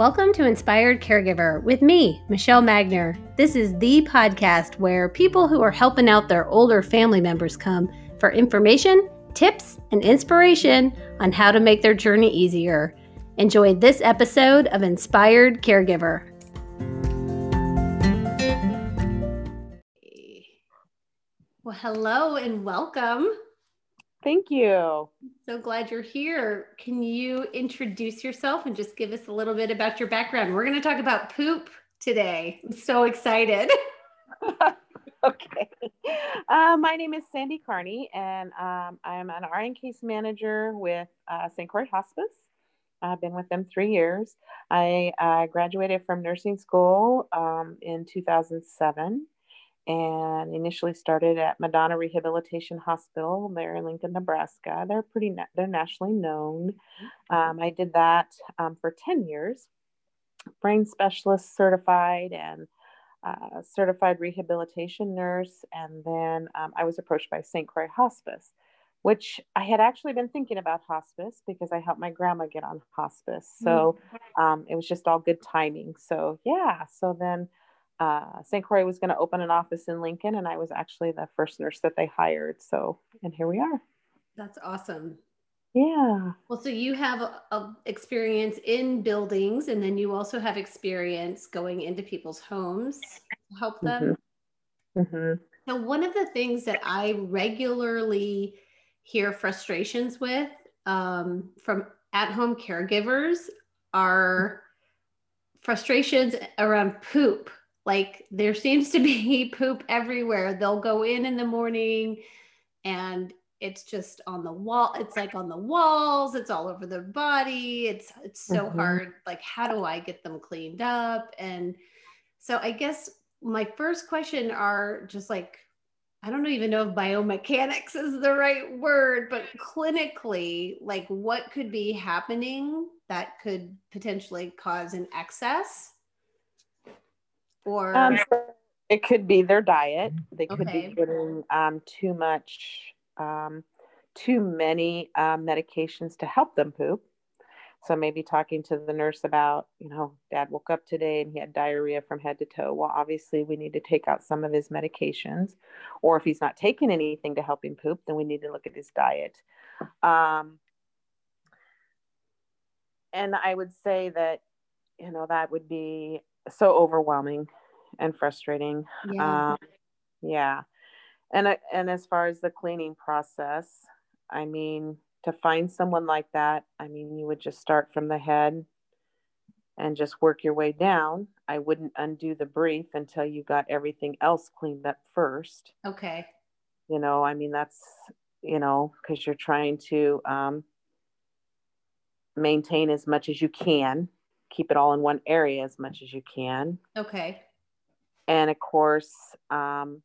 Welcome to Inspired Caregiver with me, Michelle Magner. This is the podcast where people who are helping out their older family members come for information, tips, and inspiration on how to make their journey easier. Enjoy this episode of Inspired Caregiver. Well, hello and welcome. Thank you. So glad you're here. Can you introduce yourself and just give us a little bit about your background? We're going to talk about poop today. I'm so excited. okay. Uh, my name is Sandy Carney, and um, I'm an RN case manager with uh, St. Croix Hospice. I've been with them three years. I uh, graduated from nursing school um, in 2007 and initially started at Madonna Rehabilitation Hospital there in Lincoln, Nebraska. They're pretty na- they're nationally known. Um, I did that um, for 10 years, brain specialist certified and uh, certified rehabilitation nurse. And then um, I was approached by St. Croix Hospice, which I had actually been thinking about hospice because I helped my grandma get on hospice. So um, it was just all good timing. So yeah, so then uh, St. Croix was going to open an office in Lincoln, and I was actually the first nurse that they hired. So, and here we are. That's awesome. Yeah. Well, so you have a, a experience in buildings, and then you also have experience going into people's homes to help them. Mm-hmm. Mm-hmm. So, one of the things that I regularly hear frustrations with um, from at-home caregivers are frustrations around poop like there seems to be poop everywhere. They'll go in in the morning and it's just on the wall. It's like on the walls. It's all over their body. It's it's so mm-hmm. hard. Like how do I get them cleaned up? And so I guess my first question are just like I don't even know if biomechanics is the right word, but clinically, like what could be happening that could potentially cause an excess or um, it could be their diet. They could okay. be getting um, too much, um, too many um, medications to help them poop. So maybe talking to the nurse about, you know, dad woke up today and he had diarrhea from head to toe. Well, obviously we need to take out some of his medications, or if he's not taking anything to help him poop, then we need to look at his diet. Um, and I would say that, you know, that would be so overwhelming and frustrating. Yeah. Um, yeah. And, uh, and as far as the cleaning process, I mean, to find someone like that, I mean, you would just start from the head and just work your way down. I wouldn't undo the brief until you got everything else cleaned up first. Okay. You know, I mean, that's, you know, because you're trying to um, maintain as much as you can keep it all in one area as much as you can. Okay. And of course, um,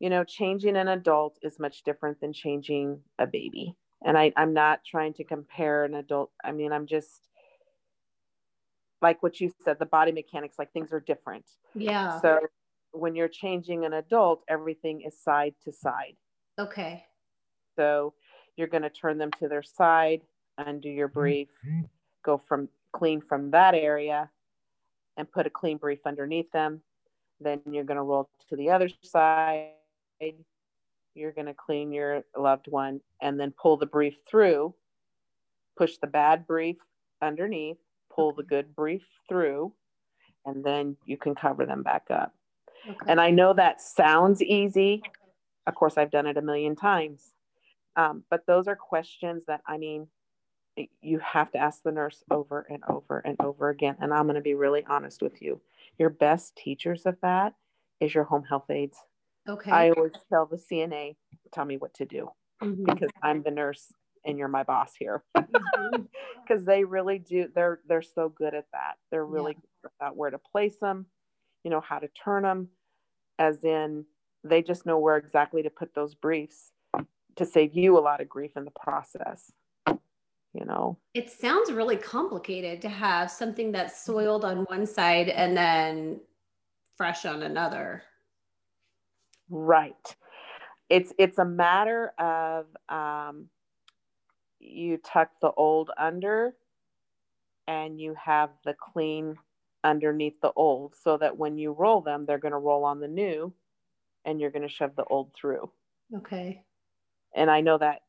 you know, changing an adult is much different than changing a baby. And I, I'm not trying to compare an adult. I mean, I'm just like what you said, the body mechanics, like things are different. Yeah. So when you're changing an adult, everything is side to side. Okay. So you're going to turn them to their side, undo your brief, go from clean from that area and put a clean brief underneath them. Then you're going to roll to the other side. You're going to clean your loved one and then pull the brief through, push the bad brief underneath, pull the good brief through, and then you can cover them back up. Okay. And I know that sounds easy. Of course, I've done it a million times. Um, but those are questions that I mean, you have to ask the nurse over and over and over again. And I'm going to be really honest with you. Your best teachers of that is your home health aides. Okay. I always tell the CNA, tell me what to do mm-hmm. because I'm the nurse and you're my boss here. Because mm-hmm. they really do, they're they're so good at that. They're really yeah. good at where to place them, you know, how to turn them, as in they just know where exactly to put those briefs to save you a lot of grief in the process you know it sounds really complicated to have something that's soiled on one side and then fresh on another right it's it's a matter of um, you tuck the old under and you have the clean underneath the old so that when you roll them, they're going to roll on the new and you're going to shove the old through. Okay. And I know that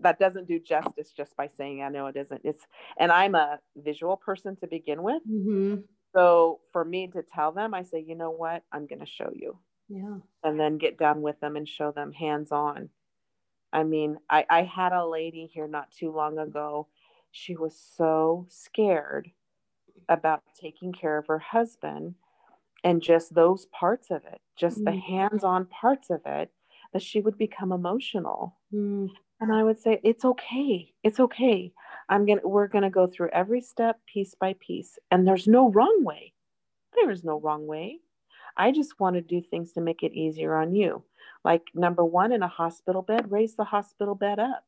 that doesn't do justice just by saying I know it isn't. It's and I'm a visual person to begin with. Mm-hmm. So for me to tell them, I say, you know what, I'm going to show you. Yeah. And then get down with them and show them hands on. I mean, I, I had a lady here not too long ago. She was so scared about taking care of her husband and just those parts of it, just mm. the hands on parts of it, that she would become emotional. Mm. And I would say, it's okay. It's okay. I'm going to, we're going to go through every step piece by piece. And there's no wrong way. There is no wrong way. I just want to do things to make it easier on you. Like number one, in a hospital bed, raise the hospital bed up.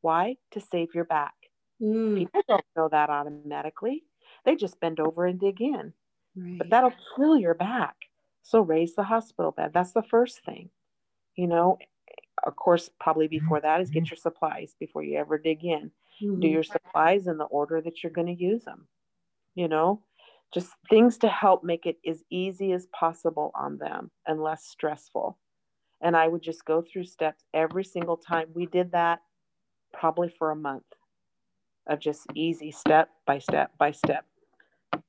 Why? To save your back. Mm. People don't know that automatically. They just bend over and dig in. Right. But that'll kill your back. So raise the hospital bed. That's the first thing. You know, of course, probably before that is get your supplies before you ever dig in. Mm-hmm. Do your supplies in the order that you're going to use them. You know, just things to help make it as easy as possible on them and less stressful. And I would just go through steps every single time. We did that probably for a month of just easy step by step by step.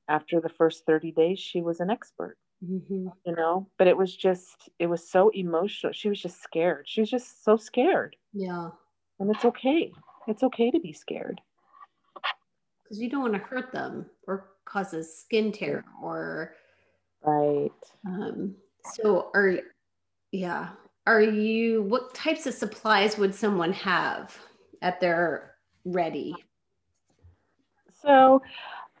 After the first 30 days, she was an expert, mm-hmm. you know, but it was just, it was so emotional. She was just scared. She was just so scared. Yeah. And it's okay. It's okay to be scared. Because you don't want to hurt them or cause a skin tear or. Right. Um, so are, yeah. Are you, what types of supplies would someone have at their ready? So,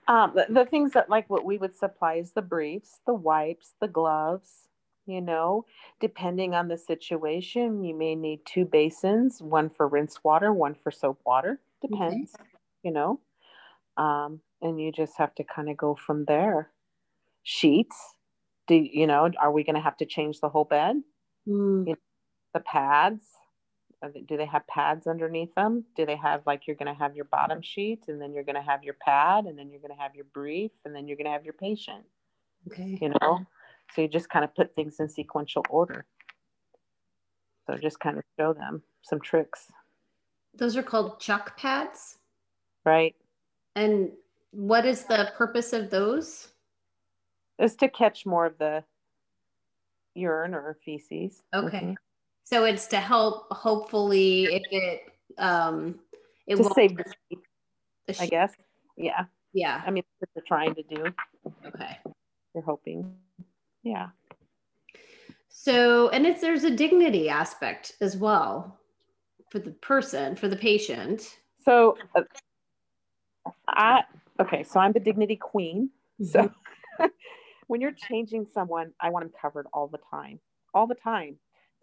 um, the, the things that like what we would supply is the briefs, the wipes, the gloves. You know, depending on the situation, you may need two basins, one for rinse water, one for soap water. Depends, okay. you know. Um, and you just have to kind of go from there. Sheets, do you know? Are we going to have to change the whole bed? Mm. You know, the pads, do they have pads underneath them? Do they have like you're going to have your bottom sheet and then you're going to have your pad and then you're going to have your brief and then you're going to have your patient? Okay. You know, so you just kind of put things in sequential order. So just kind of show them some tricks. Those are called chuck pads. Right. And what is the purpose of those? Is to catch more of the urine or feces. Okay. Mm-hmm. So it's to help, hopefully, if it um, it to save the sheep, the sheep. I guess. Yeah. Yeah. I mean, what they're trying to do. Okay. They're hoping. Yeah. So, and it's there's a dignity aspect as well for the person, for the patient. So, uh, I okay. So I'm the dignity queen. Mm-hmm. So when you're changing someone, I want them covered all the time, all the time.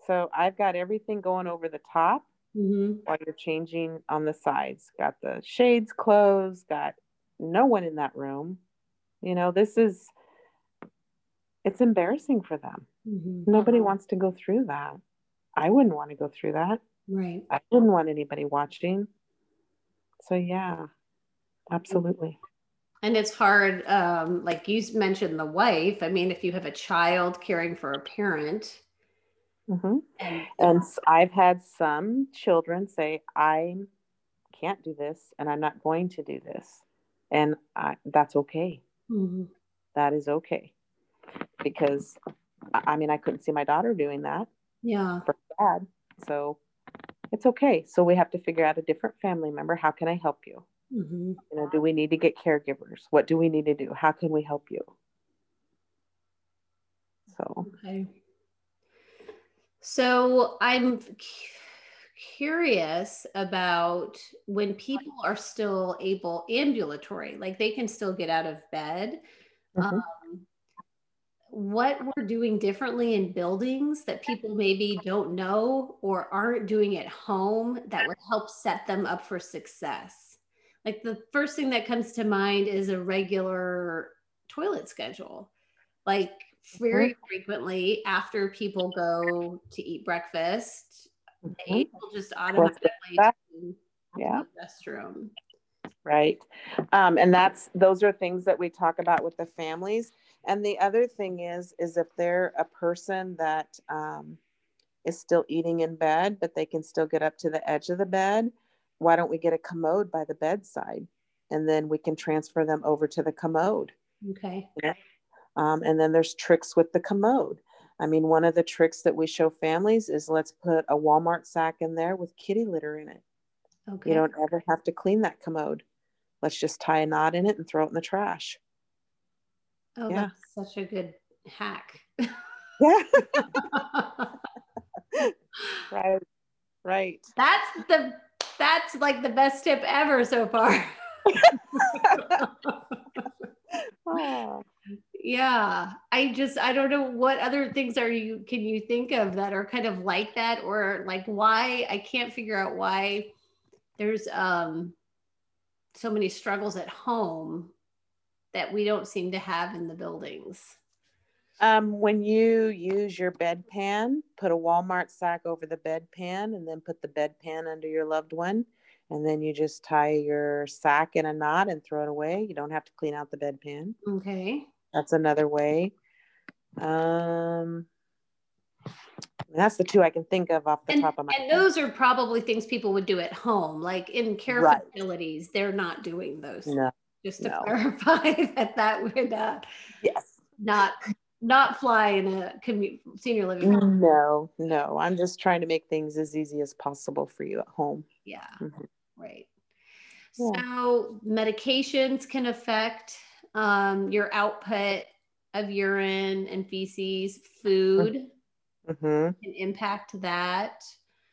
So I've got everything going over the top mm-hmm. while you're changing on the sides. Got the shades closed, got no one in that room. You know, this is, it's embarrassing for them. Mm-hmm. Nobody wants to go through that. I wouldn't want to go through that. Right. I wouldn't want anybody watching. So, yeah, absolutely. And it's hard, um, like you mentioned, the wife. I mean, if you have a child caring for a parent, Mm-hmm. And, and I've had some children say, I can't do this and I'm not going to do this. And I, that's okay. Mm-hmm. That is okay. Because I mean, I couldn't see my daughter doing that. Yeah. For dad. So it's okay. So we have to figure out a different family member. How can I help you? Mm-hmm. You know, do we need to get caregivers? What do we need to do? How can we help you? So, okay. So I'm curious about when people are still able ambulatory, like they can still get out of bed. Mm-hmm. Um, what we're doing differently in buildings that people maybe don't know or aren't doing at home that would help set them up for success. Like the first thing that comes to mind is a regular toilet schedule. Like very frequently after people go to eat breakfast, mm-hmm. they will just automatically yeah. the restroom. Right. Um, and that's those are things that we talk about with the families. And the other thing is, is if they're a person that um, is still eating in bed, but they can still get up to the edge of the bed, why don't we get a commode by the bedside? And then we can transfer them over to the commode. Okay. Yeah. Um, and then there's tricks with the commode. I mean, one of the tricks that we show families is let's put a Walmart sack in there with kitty litter in it. Okay. You don't ever have to clean that commode. Let's just tie a knot in it and throw it in the trash. Oh, yeah. that's such a good hack. Yeah. right. Right. That's the that's like the best tip ever so far. Yeah. I just I don't know what other things are you can you think of that are kind of like that or like why I can't figure out why there's um so many struggles at home that we don't seem to have in the buildings. Um, when you use your bedpan, put a Walmart sack over the bedpan and then put the bedpan under your loved one. And then you just tie your sack in a knot and throw it away. You don't have to clean out the bedpan. Okay. That's another way. Um, that's the two I can think of off the and, top of my and head. And those are probably things people would do at home. Like in care right. facilities, they're not doing those. No. Just to no. clarify that that would uh, yes not not fly in a commu- senior living home. No, no. I'm just trying to make things as easy as possible for you at home. Yeah. Mm-hmm. Right. Yeah. So medications can affect um, your output of urine and feces, food mm-hmm. can impact that.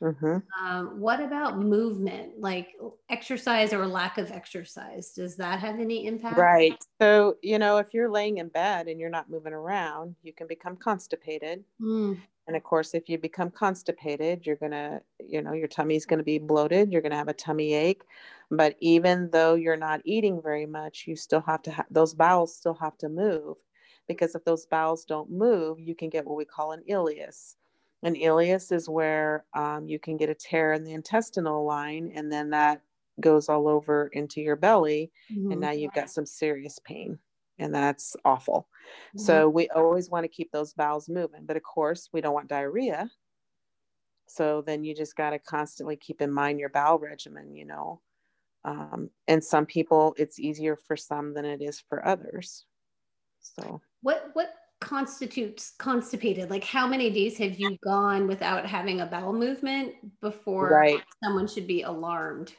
Mm-hmm. Um, what about movement, like exercise or lack of exercise? Does that have any impact? Right. So, you know, if you're laying in bed and you're not moving around, you can become constipated. Mm. And of course, if you become constipated, you're going to, you know, your tummy's going to be bloated. You're going to have a tummy ache. But even though you're not eating very much, you still have to have those bowels still have to move because if those bowels don't move, you can get what we call an ileus. An ileus is where um, you can get a tear in the intestinal line, and then that goes all over into your belly, mm-hmm. and now you've got some serious pain, and that's awful. Mm-hmm. So we always want to keep those bowels moving, but of course, we don't want diarrhea. So then you just got to constantly keep in mind your bowel regimen, you know. Um, and some people, it's easier for some than it is for others. So what what constitutes constipated? Like how many days have you gone without having a bowel movement before right. someone should be alarmed?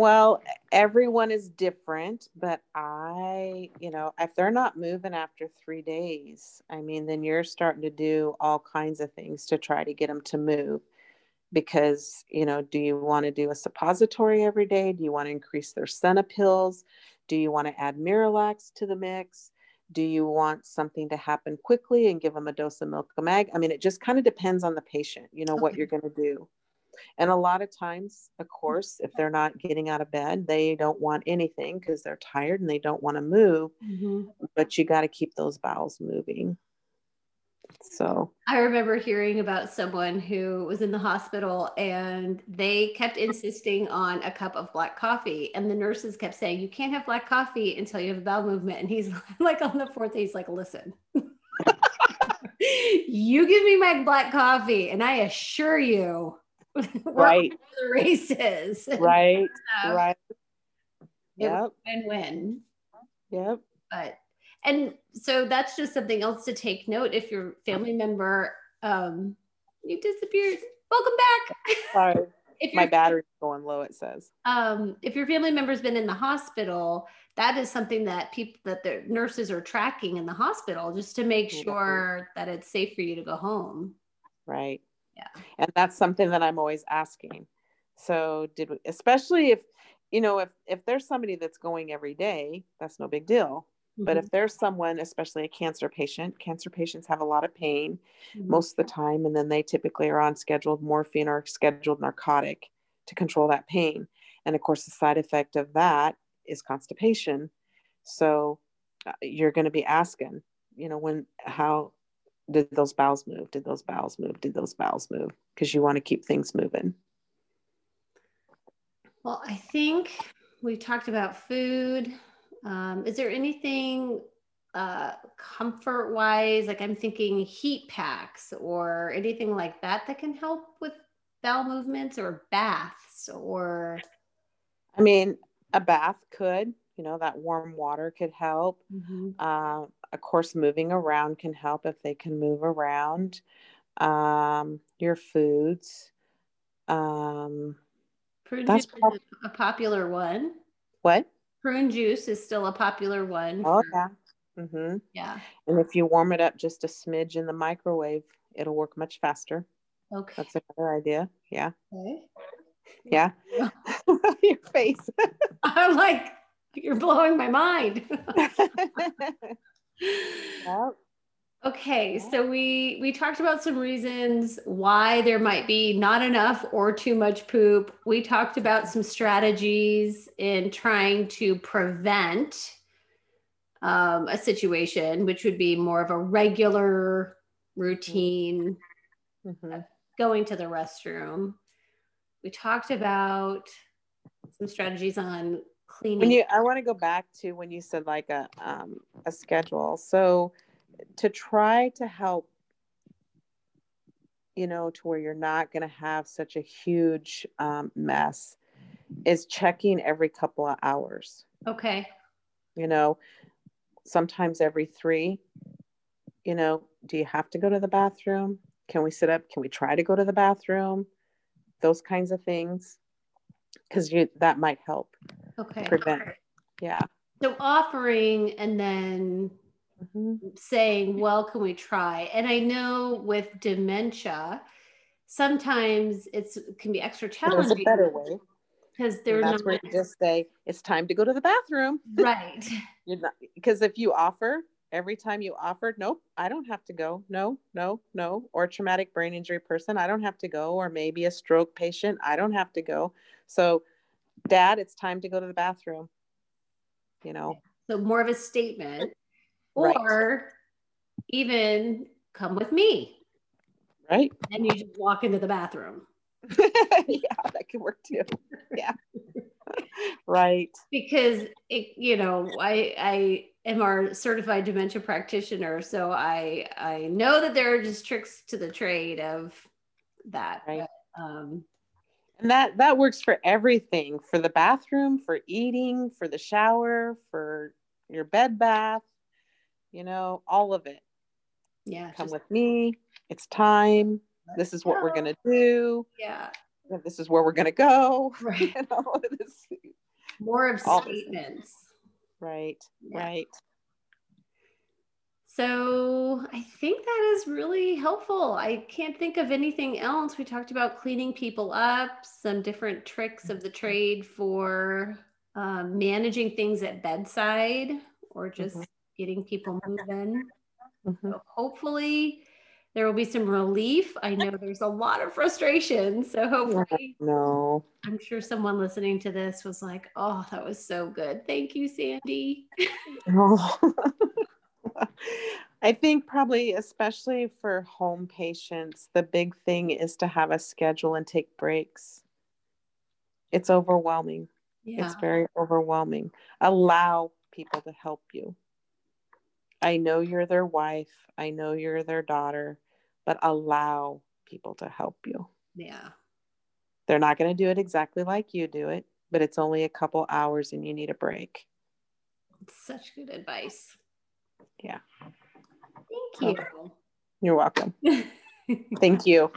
Well, everyone is different, but I, you know, if they're not moving after three days, I mean, then you're starting to do all kinds of things to try to get them to move. Because, you know, do you want to do a suppository every day? Do you want to increase their pills? Do you want to add Miralax to the mix? Do you want something to happen quickly and give them a dose of Milk-O-Mag? I mean, it just kind of depends on the patient, you know, okay. what you're going to do. And a lot of times, of course, if they're not getting out of bed, they don't want anything because they're tired and they don't want to move. Mm-hmm. But you got to keep those bowels moving. So I remember hearing about someone who was in the hospital and they kept insisting on a cup of black coffee. And the nurses kept saying, You can't have black coffee until you have a bowel movement. And he's like, on the fourth day, he's like, Listen, you give me my black coffee, and I assure you, right, the races, right, right, yep, and win, yep. But and so that's just something else to take note if your family member um you disappeared. Welcome back. Sorry. If my battery's going low it says. Um if your family member's been in the hospital that is something that people that the nurses are tracking in the hospital just to make sure that it's safe for you to go home. Right yeah and that's something that i'm always asking so did we especially if you know if if there's somebody that's going every day that's no big deal but if mm-hmm. there's someone, especially a cancer patient, cancer patients have a lot of pain mm-hmm. most of the time, and then they typically are on scheduled morphine or scheduled narcotic to control that pain. And of course, the side effect of that is constipation. So uh, you're going to be asking, you know, when, how did those bowels move? Did those bowels move? Did those bowels move? Because you want to keep things moving. Well, I think we talked about food. Um, is there anything uh, comfort wise? Like I'm thinking heat packs or anything like that that can help with bowel movements or baths or. I mean, a bath could, you know, that warm water could help. Mm-hmm. Uh, of course, moving around can help if they can move around. Um, your foods. Um, Prune that's juice is a popular one. What? Prune juice is still a popular one. Oh, for, yeah. Mm-hmm. Yeah. And if you warm it up just a smidge in the microwave, it'll work much faster. Okay. That's another idea. Yeah. Okay. Yeah. Your face. I'm like, you're blowing my mind. Yep. Okay, so we we talked about some reasons why there might be not enough or too much poop. We talked about some strategies in trying to prevent um, a situation, which would be more of a regular routine, mm-hmm. going to the restroom. We talked about some strategies on cleaning. When you, I want to go back to when you said like a um, a schedule. So to try to help you know to where you're not going to have such a huge um, mess is checking every couple of hours. Okay. You know sometimes every three you know do you have to go to the bathroom? Can we sit up? Can we try to go to the bathroom? Those kinds of things. Because you that might help okay prevent yeah so offering and then mm-hmm. saying, well, can we try? And I know with dementia, sometimes it's it can be extra challenging. There's a better way. Because they're that's not, where you just say, it's time to go to the bathroom. Right. You're not because if you offer every time you offered, nope, I don't have to go. No, no, no. Or traumatic brain injury person, I don't have to go. Or maybe a stroke patient, I don't have to go. So, dad, it's time to go to the bathroom. You know. So more of a statement or right. even come with me. Right. And you just walk into the bathroom. yeah, that could work too. Yeah. right. Because it, you know, I I am our certified dementia practitioner, so I I know that there are just tricks to the trade of that. Right. But, um, and that that works for everything for the bathroom for eating for the shower for your bed bath you know, all of it. Yeah. Come just, with me. It's time. This is what go. we're going to do. Yeah. This is where we're going to go. Right. You know, this, More of statements. Right. Yeah. Right. So I think that is really helpful. I can't think of anything else. We talked about cleaning people up, some different tricks of the trade for um, managing things at bedside or just mm-hmm getting people moving. Mm-hmm. So hopefully there will be some relief. I know there's a lot of frustration. So hopefully, no, I'm sure someone listening to this was like, oh, that was so good. Thank you, Sandy. oh. I think probably, especially for home patients, the big thing is to have a schedule and take breaks. It's overwhelming. Yeah. It's very overwhelming. Allow people to help you. I know you're their wife, I know you're their daughter, but allow people to help you. Yeah. They're not going to do it exactly like you do it, but it's only a couple hours and you need a break. Such good advice. Yeah. You. You're welcome. Thank you.